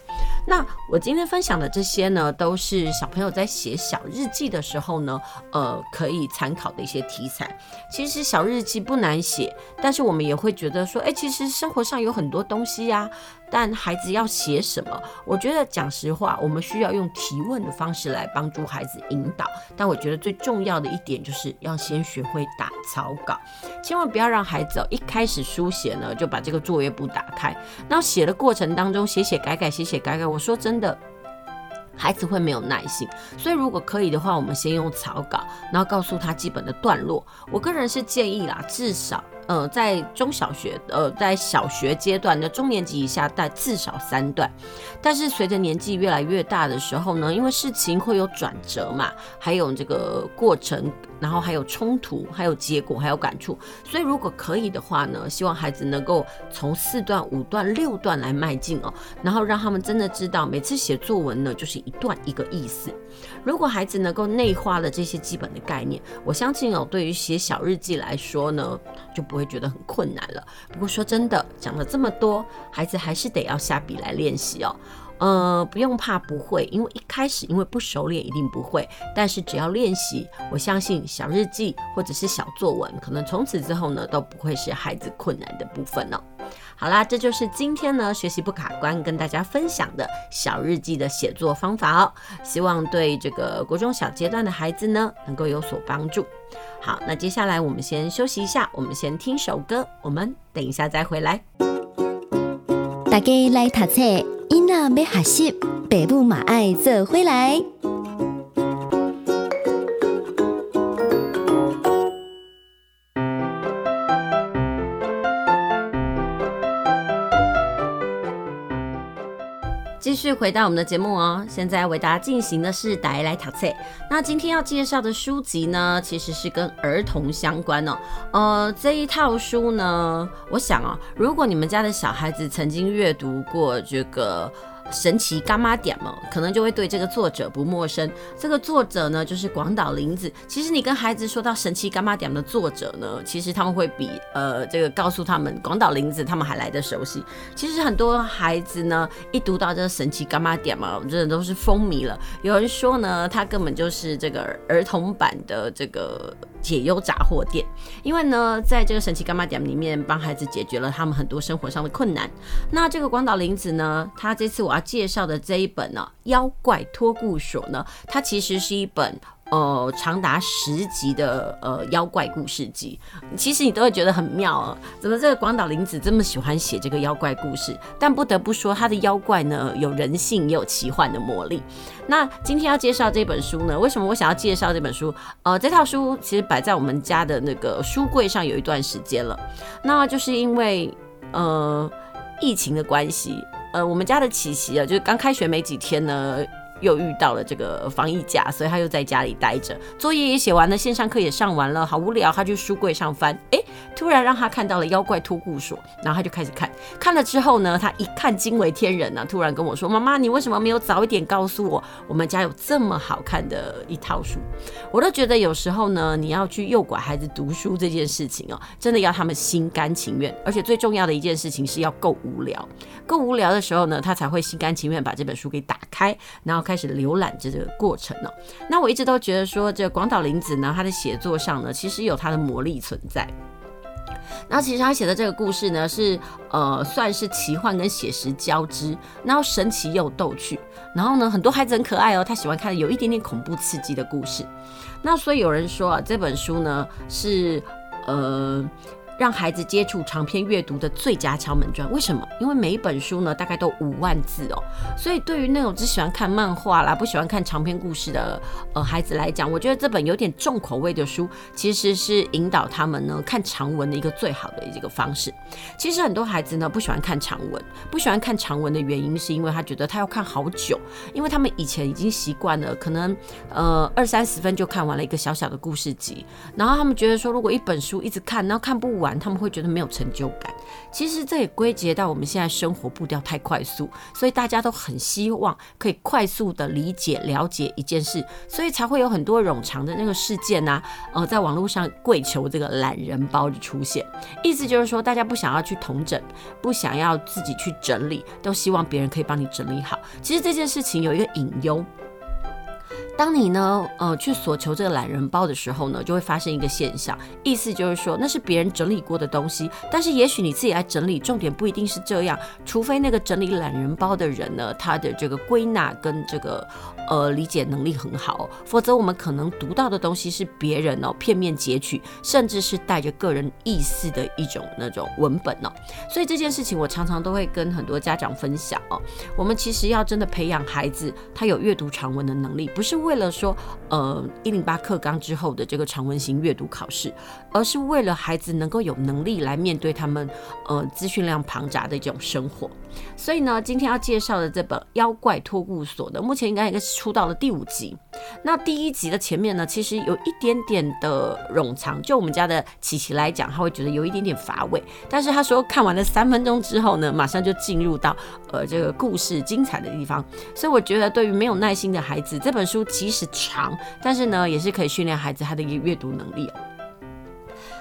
那我今天分享的这些呢，都是小朋友在写小日记的时候呢，呃，可以参考的一些题材。其实小日记不难写，但是我们也会觉得说，哎，其实生活上有很多东西呀。但孩子要写什么？我觉得讲实话，我们需要用提问的方式来帮助孩子引导。但我觉得最重要的一点就是要先学会打草稿，千万不要让孩子哦一开始书写呢就把这个作业簿打开，那写的过程当中写写改改写写改改，我说真的。孩子会没有耐心，所以如果可以的话，我们先用草稿，然后告诉他基本的段落。我个人是建议啦，至少呃在中小学呃在小学阶段的中年级以下带至少三段。但是随着年纪越来越大的时候呢，因为事情会有转折嘛，还有这个过程。然后还有冲突，还有结果，还有感触。所以如果可以的话呢，希望孩子能够从四段、五段、六段来迈进哦，然后让他们真的知道，每次写作文呢，就是一段一个意思。如果孩子能够内化了这些基本的概念，我相信哦，对于写小日记来说呢，就不会觉得很困难了。不过说真的，讲了这么多，孩子还是得要下笔来练习哦。呃，不用怕不会，因为一开始因为不熟练一定不会，但是只要练习，我相信小日记或者是小作文，可能从此之后呢都不会是孩子困难的部分哦。好啦，这就是今天呢学习不卡关跟大家分享的小日记的写作方法哦，希望对这个国中小阶段的孩子呢能够有所帮助。好，那接下来我们先休息一下，我们先听首歌，我们等一下再回来。大家来读册。囡仔要学习，爸母嘛爱做回来。继续回到我们的节目哦，现在为大家进行的是大家来读册。那今天要介绍的书籍呢，其实是跟儿童相关哦。呃，这一套书呢，我想、哦，如果你们家的小孩子曾经阅读过这个。神奇干妈点嘛，可能就会对这个作者不陌生。这个作者呢，就是广岛林子。其实你跟孩子说到神奇干妈点的作者呢，其实他们会比呃这个告诉他们广岛林子他们还来得熟悉。其实很多孩子呢，一读到这个神奇干妈点嘛，真的都是风靡了。有人说呢，他根本就是这个儿童版的这个。解忧杂货店，因为呢，在这个神奇伽马店里面，帮孩子解决了他们很多生活上的困难。那这个广岛玲子呢，她这次我要介绍的这一本呢，《妖怪托孤所》呢，它其实是一本。呃，长达十集的呃妖怪故事集，其实你都会觉得很妙啊。怎么这个广岛林子这么喜欢写这个妖怪故事？但不得不说，他的妖怪呢，有人性也有奇幻的魔力。那今天要介绍这本书呢，为什么我想要介绍这本书？呃，这套书其实摆在我们家的那个书柜上有一段时间了。那就是因为呃疫情的关系，呃，我们家的琪琪啊，就是刚开学没几天呢。又遇到了这个防疫假，所以他又在家里待着，作业也写完了，线上课也上完了，好无聊，他去书柜上翻，诶，突然让他看到了《妖怪托顾所》，然后他就开始看，看了之后呢，他一看惊为天人呢、啊，突然跟我说：“妈妈，你为什么没有早一点告诉我，我们家有这么好看的一套书？”我都觉得有时候呢，你要去诱拐孩子读书这件事情哦，真的要他们心甘情愿，而且最重要的一件事情是要够无聊，够无聊的时候呢，他才会心甘情愿把这本书给打开，然后。开始浏览这个过程呢，那我一直都觉得说，这广岛林子呢，他的写作上呢，其实有他的魔力存在。然后其实他写的这个故事呢，是呃，算是奇幻跟写实交织，然后神奇又逗趣。然后呢，很多孩子很可爱哦，他喜欢看有一点点恐怖刺激的故事。那所以有人说啊，这本书呢是呃。让孩子接触长篇阅读的最佳敲门砖，为什么？因为每一本书呢，大概都五万字哦，所以对于那种只喜欢看漫画啦、不喜欢看长篇故事的呃孩子来讲，我觉得这本有点重口味的书，其实是引导他们呢看长文的一个最好的一个方式。其实很多孩子呢不喜欢看长文，不喜欢看长文的原因是因为他觉得他要看好久，因为他们以前已经习惯了，可能呃二三十分就看完了一个小小的故事集，然后他们觉得说，如果一本书一直看，然后看不完。他们会觉得没有成就感。其实这也归结到我们现在生活步调太快速，所以大家都很希望可以快速的理解了解一件事，所以才会有很多冗长的那个事件呐、呃，在网络上跪求这个懒人包的出现。意思就是说，大家不想要去统整，不想要自己去整理，都希望别人可以帮你整理好。其实这件事情有一个隐忧。当你呢，呃，去索求这个懒人包的时候呢，就会发生一个现象，意思就是说，那是别人整理过的东西，但是也许你自己来整理，重点不一定是这样，除非那个整理懒人包的人呢，他的这个归纳跟这个呃理解能力很好，否则我们可能读到的东西是别人哦片面截取，甚至是带着个人意思的一种那种文本哦。所以这件事情我常常都会跟很多家长分享哦，我们其实要真的培养孩子，他有阅读长文的能力，不是为为了说，呃，一零八课纲之后的这个长文型阅读考试，而是为了孩子能够有能力来面对他们，呃，资讯量庞杂的这种生活。所以呢，今天要介绍的这本《妖怪托顾所》的，目前应该应该是出到了第五集。那第一集的前面呢，其实有一点点的冗长，就我们家的琪琪来讲，他会觉得有一点点乏味。但是他说看完了三分钟之后呢，马上就进入到呃这个故事精彩的地方。所以我觉得对于没有耐心的孩子，这本书即使长，但是呢，也是可以训练孩子他的一个阅读能力。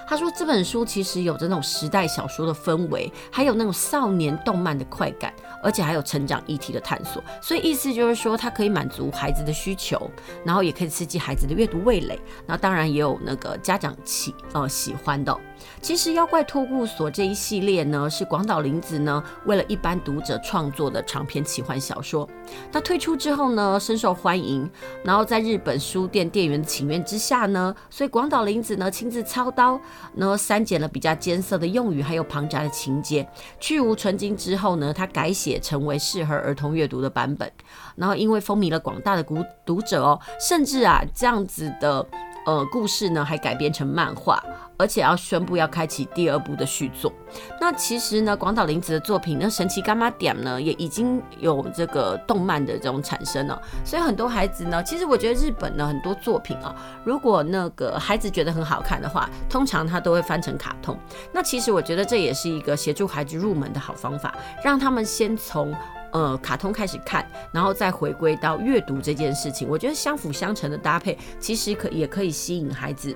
他说这本书其实有着那种时代小说的氛围，还有那种少年动漫的快感，而且还有成长议题的探索。所以意思就是说，它可以满足孩子的需求，然后也可以刺激孩子的阅读味蕾。那当然也有那个家长喜呃喜欢的。其实《妖怪托顾所》这一系列呢，是广岛林子呢为了一般读者创作的长篇奇幻小说。它推出之后呢，深受欢迎。然后在日本书店店员的请愿之下呢，所以广岛林子呢亲自操刀，然后删减了比较艰涩的用语，还有庞杂的情节，去芜存菁之后呢，他改写成为适合儿童阅读的版本。然后因为风靡了广大的读读者哦，甚至啊这样子的。呃，故事呢还改编成漫画，而且要宣布要开启第二部的续作。那其实呢，广岛铃子的作品，那神奇干妈点呢也已经有这个动漫的这种产生了。所以很多孩子呢，其实我觉得日本呢很多作品啊，如果那个孩子觉得很好看的话，通常他都会翻成卡通。那其实我觉得这也是一个协助孩子入门的好方法，让他们先从。呃，卡通开始看，然后再回归到阅读这件事情，我觉得相辅相成的搭配，其实可也可以吸引孩子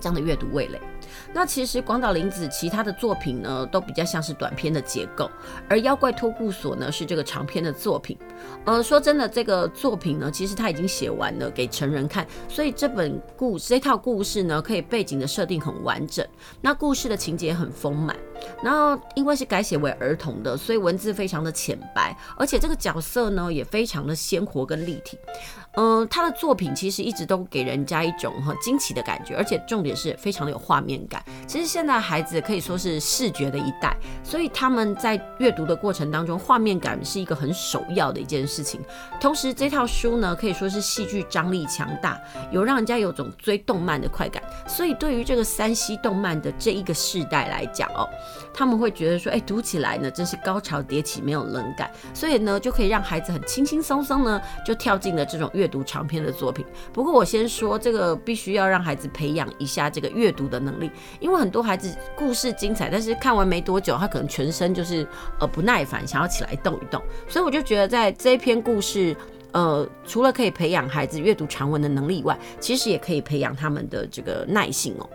这样的阅读味蕾。那其实广岛林子其他的作品呢，都比较像是短篇的结构，而《妖怪托顾所》呢是这个长篇的作品。呃，说真的，这个作品呢，其实他已经写完了给成人看，所以这本故这套故事呢，可以背景的设定很完整，那故事的情节很丰满。然后因为是改写为儿童的，所以文字非常的浅白，而且这个角色呢也非常的鲜活跟立体。嗯、他的作品其实一直都给人家一种很惊奇的感觉，而且重点是非常的有画面感。其实现在孩子可以说是视觉的一代，所以他们在阅读的过程当中，画面感是一个很首要的一件事情。同时，这套书呢可以说是戏剧张力强大，有让人家有种追动漫的快感。所以对于这个三 C 动漫的这一个世代来讲哦，他们会觉得说，哎，读起来呢真是高潮迭起，没有冷感，所以呢就可以让孩子很轻轻松松呢就跳进了这种阅。读长篇的作品，不过我先说这个必须要让孩子培养一下这个阅读的能力，因为很多孩子故事精彩，但是看完没多久，他可能全身就是呃不耐烦，想要起来动一动，所以我就觉得在这一篇故事，呃，除了可以培养孩子阅读长文的能力以外，其实也可以培养他们的这个耐性哦。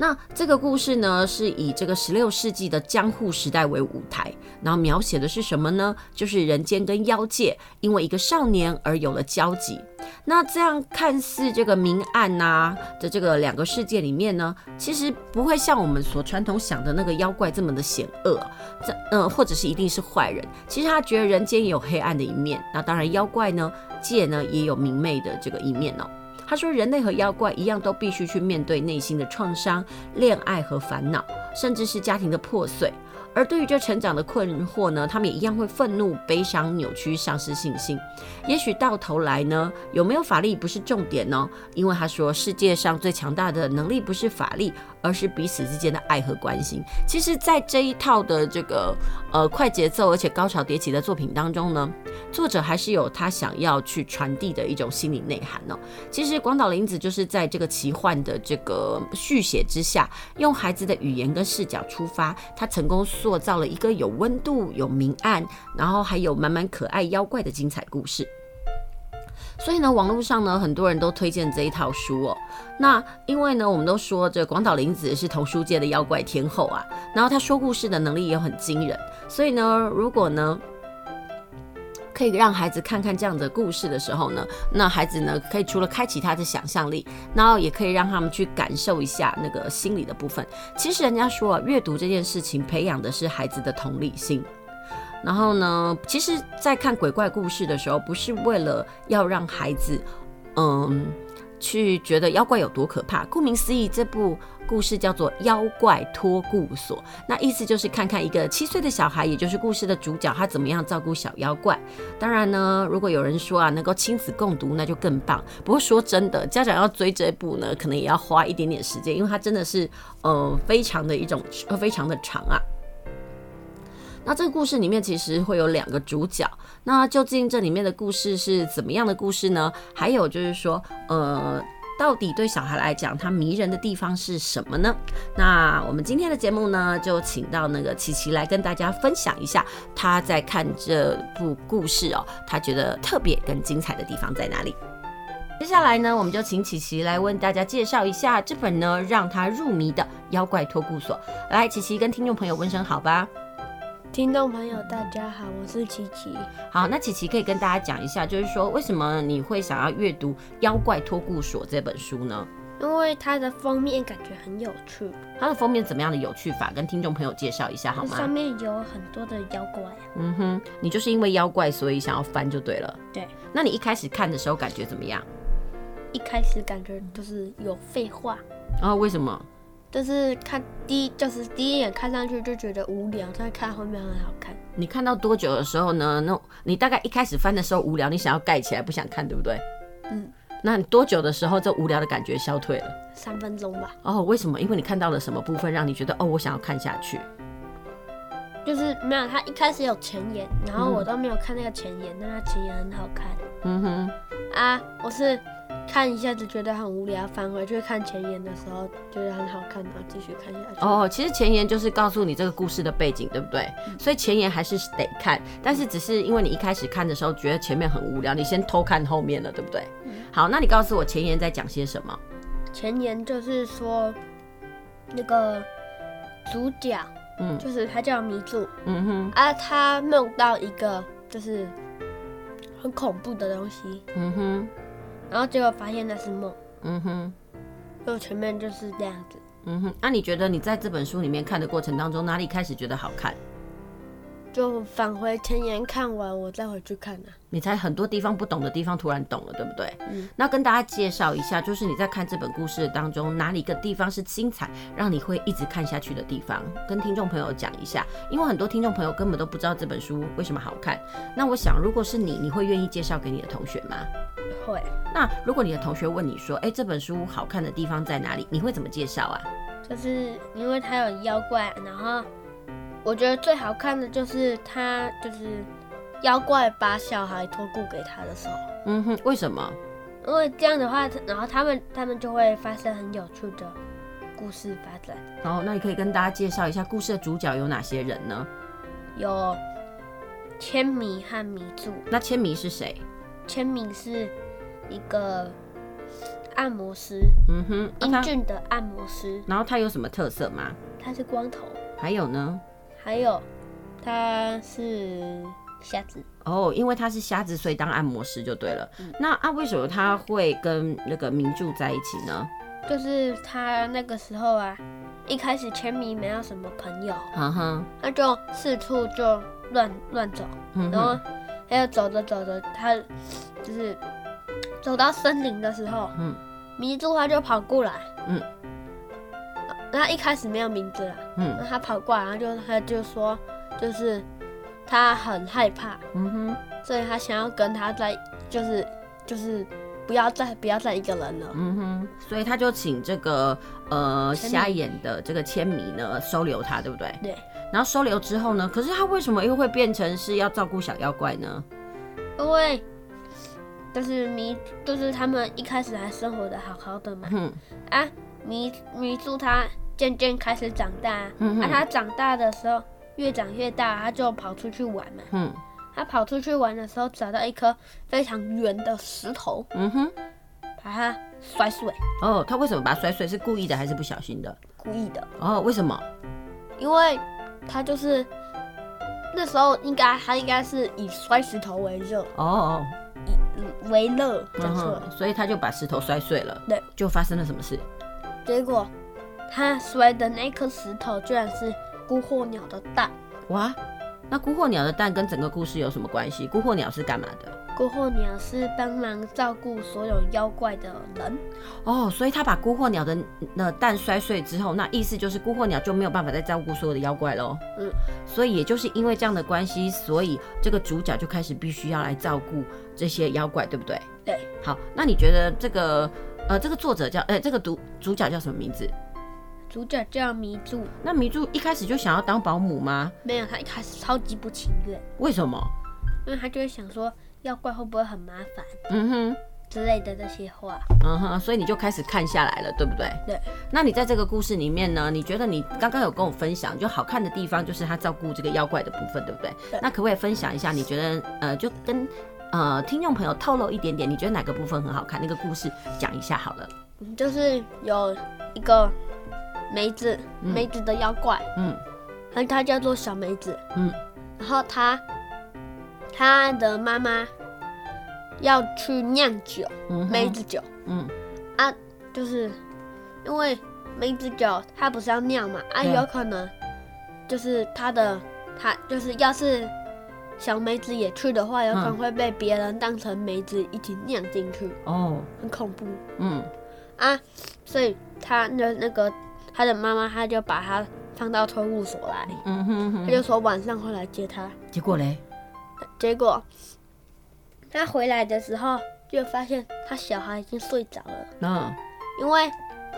那这个故事呢，是以这个十六世纪的江户时代为舞台，然后描写的是什么呢？就是人间跟妖界因为一个少年而有了交集。那这样看似这个明暗呐、啊、的这个两个世界里面呢，其实不会像我们所传统想的那个妖怪这么的险恶，这嗯，或者是一定是坏人。其实他觉得人间也有黑暗的一面，那当然妖怪呢界呢也有明媚的这个一面哦。他说：“人类和妖怪一样，都必须去面对内心的创伤、恋爱和烦恼，甚至是家庭的破碎。而对于这成长的困惑呢，他们也一样会愤怒、悲伤、扭曲、丧失信心。也许到头来呢，有没有法力不是重点呢？因为他说，世界上最强大的能力不是法力，而是彼此之间的爱和关心。其实，在这一套的这个呃快节奏而且高潮迭起的作品当中呢，作者还是有他想要去传递的一种心理内涵哦。其实广岛林子就是在这个奇幻的这个续写之下，用孩子的语言跟视角出发，他成功塑造了一个有温度、有明暗，然后还有满满可爱妖怪的精彩故事。所以呢，网络上呢，很多人都推荐这一套书哦。那因为呢，我们都说这广岛铃子是童书界的妖怪天后啊，然后他说故事的能力也很惊人。所以呢，如果呢，可以让孩子看看这样的故事的时候呢，那孩子呢，可以除了开启他的想象力，然后也可以让他们去感受一下那个心理的部分。其实人家说啊，阅读这件事情培养的是孩子的同理心。然后呢，其实，在看鬼怪故事的时候，不是为了要让孩子，嗯，去觉得妖怪有多可怕。顾名思义，这部故事叫做《妖怪托顾所》，那意思就是看看一个七岁的小孩，也就是故事的主角，他怎么样照顾小妖怪。当然呢，如果有人说啊，能够亲子共读，那就更棒。不过说真的，家长要追这部呢，可能也要花一点点时间，因为它真的是，呃，非常的一种，非常的长啊。那这个故事里面其实会有两个主角，那究竟这里面的故事是怎么样的故事呢？还有就是说，呃，到底对小孩来讲，它迷人的地方是什么呢？那我们今天的节目呢，就请到那个琪琪来跟大家分享一下，他在看这部故事哦，他觉得特别跟精彩的地方在哪里？接下来呢，我们就请琪琪来为大家介绍一下这本呢让他入迷的《妖怪托顾所》。来，琪琪跟听众朋友问声好吧。听众朋友，大家好，我是琪琪。好，那琪琪可以跟大家讲一下，就是说为什么你会想要阅读《妖怪托顾所》这本书呢？因为它的封面感觉很有趣。它的封面怎么样的有趣法？跟听众朋友介绍一下好吗？上面有很多的妖怪。嗯哼，你就是因为妖怪，所以想要翻就对了。对。那你一开始看的时候感觉怎么样？一开始感觉就是有废话。然后为什么？就是看第一，就是第一眼看上去就觉得无聊，但看后面很好看。你看到多久的时候呢？那你大概一开始翻的时候无聊，你想要盖起来不想看，对不对？嗯。那你多久的时候这无聊的感觉消退了？三分钟吧。哦，为什么？因为你看到了什么部分让你觉得哦，我想要看下去？就是没有，他一开始有前言，然后我都没有看那个前言，但他前言很好看。嗯哼。啊，我是。看一下子觉得很无聊，返回去看前言的时候觉得很好看，然后继续看下去。哦，其实前言就是告诉你这个故事的背景，对不对？嗯。所以前言还是得看，但是只是因为你一开始看的时候觉得前面很无聊，你先偷看后面了，对不对？嗯。好，那你告诉我前言在讲些什么？前言就是说那个主角，嗯，就是他叫迷住，嗯哼，啊，他梦到一个就是很恐怖的东西，嗯哼。然后结果发现那是梦，嗯哼，就前面就是这样子，嗯哼。那、啊、你觉得你在这本书里面看的过程当中，哪里开始觉得好看？就返回前言看完，我再回去看啊。你才很多地方不懂的地方突然懂了，对不对？嗯。那跟大家介绍一下，就是你在看这本故事当中，哪里一个地方是精彩，让你会一直看下去的地方，跟听众朋友讲一下。因为很多听众朋友根本都不知道这本书为什么好看。那我想，如果是你，你会愿意介绍给你的同学吗？会。那如果你的同学问你说，哎，这本书好看的地方在哪里？你会怎么介绍啊？就是因为它有妖怪，然后我觉得最好看的就是它就是妖怪把小孩托顾给他的时候。嗯哼，为什么？因为这样的话，然后他们他们就会发生很有趣的故事发展。哦，那你可以跟大家介绍一下故事的主角有哪些人呢？有千弥和迷柱。那千弥是谁？千弥是一个按摩师，嗯哼，英俊的按摩师。然后他有什么特色吗？他是光头。还有呢？还有他是瞎子。哦，因为他是瞎子，所以当按摩师就对了。嗯、那啊，为什么他会跟那个迷柱在一起呢？就是他那个时候啊，一开始签名没有什么朋友，嗯哼，他就四处就乱乱走，然后。还有走着走着，他就是走到森林的时候，嗯，迷柱他就跑过来，嗯，那他一开始没有名字了，嗯，那他跑过来，然后就他就说，就是他很害怕，嗯哼，所以他想要跟他在，就是就是不要再不要再一个人了。嗯哼，所以他就请这个呃瞎眼的这个千米呢收留他，对不对？对。然后收留之后呢，可是他为什么又会变成是要照顾小妖怪呢？因为就是迷，就是他们一开始还生活的好好的嘛。嗯。啊，迷迷住他渐渐开始长大。嗯。啊，他长大的时候越长越大，他就跑出去玩嘛。嗯。他跑出去玩的时候，找到一颗非常圆的石头。嗯哼。把它摔碎。哦，他为什么把它摔碎？是故意的还是不小心的？故意的。哦，为什么？因为。他就是那时候应该他应该是以摔石头为乐哦，以为乐，没错，所以他就把石头摔碎了。对，就发生了什么事？结果他摔的那颗石头居然是姑获鸟的蛋。哇，那姑获鸟的蛋跟整个故事有什么关系？姑获鸟是干嘛的？姑获鸟是帮忙照顾所有妖怪的人哦，所以他把姑获鸟的那蛋摔碎之后，那意思就是姑获鸟就没有办法再照顾所有的妖怪喽。嗯，所以也就是因为这样的关系，所以这个主角就开始必须要来照顾这些妖怪，对不对？对。好，那你觉得这个呃，这个作者叫哎、欸，这个主主角叫什么名字？主角叫迷柱。那迷柱一开始就想要当保姆吗？没有，他一开始超级不情愿。为什么？因为他就会想说。妖怪会不会很麻烦？嗯哼，之类的这些话。嗯哼，所以你就开始看下来了，对不对？对。那你在这个故事里面呢？你觉得你刚刚有跟我分享，就好看的地方就是他照顾这个妖怪的部分，对不对？对。那可不可以分享一下？你觉得呃，就跟呃听众朋友透露一点点，你觉得哪个部分很好看？那个故事讲一下好了。就是有一个梅子，梅子的妖怪，嗯，它它叫做小梅子，嗯，然后他。他的妈妈要去酿酒，梅子酒。嗯啊，就是因为梅子酒，他不是要酿嘛？啊，有可能就是他的他就是要是小梅子也去的话，有可能会被别人当成梅子一起酿进去。哦，很恐怖。嗯啊，所以他的那个他的妈妈，他就把他放到托儿所来。嗯哼哼，他就说晚上会来接他。结果嘞？结果他回来的时候，就发现他小孩已经睡着了。嗯，因为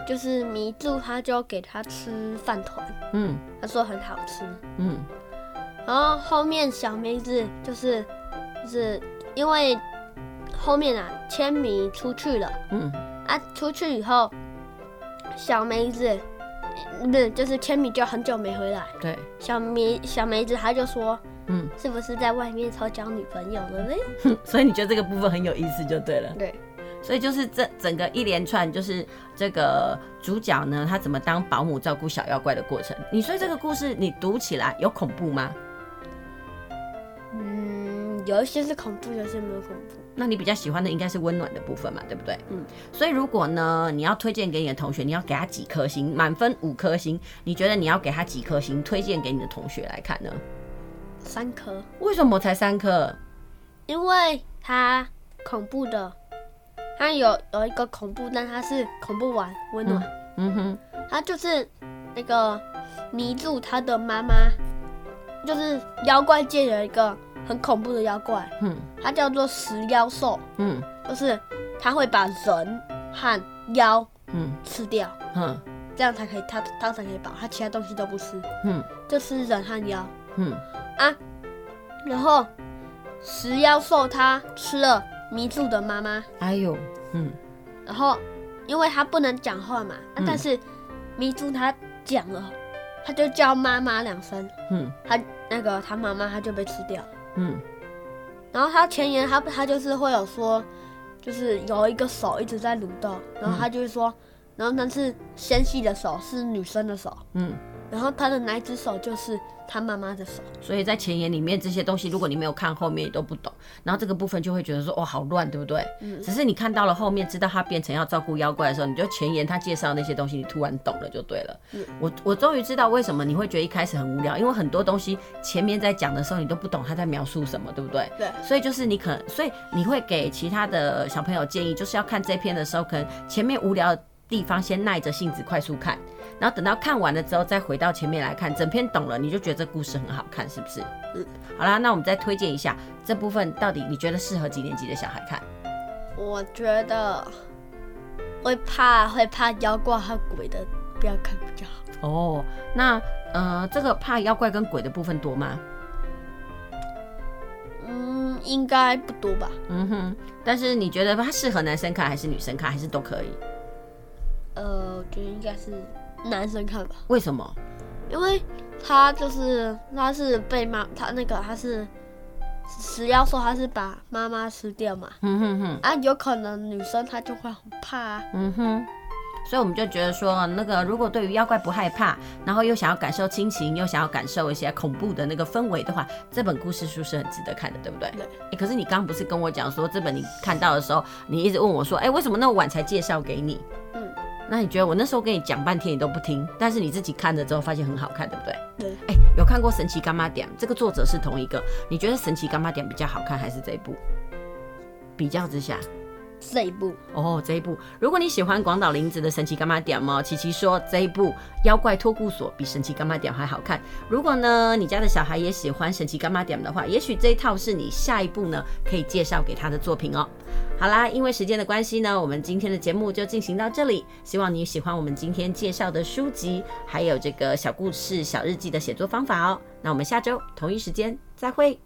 就是迷住，他就给他吃饭团。嗯，他说很好吃。嗯，然后后面小梅子就是就是因为后面啊，千米出去了。嗯，啊，出去以后，小梅子不是就是千米就很久没回来。对，小梅小梅子他就说。嗯，是不是在外面偷交女朋友了呢？所以你觉得这个部分很有意思就对了。对，所以就是这整个一连串就是这个主角呢，他怎么当保姆照顾小妖怪的过程。你说这个故事你读起来有恐怖吗？嗯，有一些是恐怖，有些没有恐怖。那你比较喜欢的应该是温暖的部分嘛，对不对？嗯。所以如果呢，你要推荐给你的同学，你要给他几颗星？满分五颗星，你觉得你要给他几颗星？推荐给你的同学来看呢？三颗？为什么才三颗？因为它恐怖的，它有有一个恐怖，但它是恐怖完温暖。嗯，嗯哼，它就是那个迷住他的妈妈，就是妖怪界有一个很恐怖的妖怪。嗯，它叫做食妖兽。嗯，就是它会把人和妖嗯吃掉。嗯，这样才可以，它它才可以饱，它其他东西都不吃。嗯，就吃人和妖。嗯。啊，然后食妖兽它吃了迷住的妈妈，哎呦，嗯，然后因为它不能讲话嘛，嗯、但是迷住它讲了，他就叫妈妈两声，嗯，他那个他妈妈他就被吃掉，嗯，然后他前言他他就是会有说，就是有一个手一直在蠕动，然后他就会说，嗯、然后那是纤细的手，是女生的手，嗯。然后他的哪一只手就是他妈妈的手，所以在前言里面这些东西，如果你没有看后面，你都不懂。然后这个部分就会觉得说，哦，好乱，对不对？嗯。只是你看到了后面，知道他变成要照顾妖怪的时候，你就前言他介绍那些东西，你突然懂了就对了。嗯。我我终于知道为什么你会觉得一开始很无聊，因为很多东西前面在讲的时候，你都不懂他在描述什么，对不对？对。所以就是你可能，所以你会给其他的小朋友建议，就是要看这篇的时候，可能前面无聊的地方先耐着性子快速看。然后等到看完了之后，再回到前面来看，整篇懂了，你就觉得这故事很好看，是不是？嗯。好啦，那我们再推荐一下这部分，到底你觉得适合几年级的小孩看？我觉得会怕会怕妖怪和鬼的，不要看比较好。哦，那呃，这个怕妖怪跟鬼的部分多吗？嗯，应该不多吧。嗯哼，但是你觉得它适合男生看还是女生看，还是都可以？呃，我觉得应该是男生看吧。为什么？因为他就是他是被妈他那个他是死妖说他是把妈妈吃掉嘛。嗯哼哼。啊，有可能女生她就会很怕啊。嗯哼。所以我们就觉得说，那个如果对于妖怪不害怕，然后又想要感受亲情，又想要感受一些恐怖的那个氛围的话，这本故事书是很值得看的，对不对？对。欸，可是你刚刚不是跟我讲说，这本你看到的时候，你一直问我说，哎，为什么那么晚才介绍给你？嗯。那你觉得我那时候跟你讲半天你都不听，但是你自己看了之后发现很好看，对不对？对。哎，有看过《神奇干妈点》？这个作者是同一个，你觉得《神奇干妈点》比较好看还是这一部？比较之下。这一部哦，这一部，如果你喜欢广岛铃子的神奇柑仔店嘛，琪琪说这一部妖怪托顾所比神奇柑仔店还好看。如果呢，你家的小孩也喜欢神奇柑仔店的话，也许这一套是你下一部呢可以介绍给他的作品哦。好啦，因为时间的关系呢，我们今天的节目就进行到这里。希望你喜欢我们今天介绍的书籍，还有这个小故事、小日记的写作方法哦。那我们下周同一时间再会。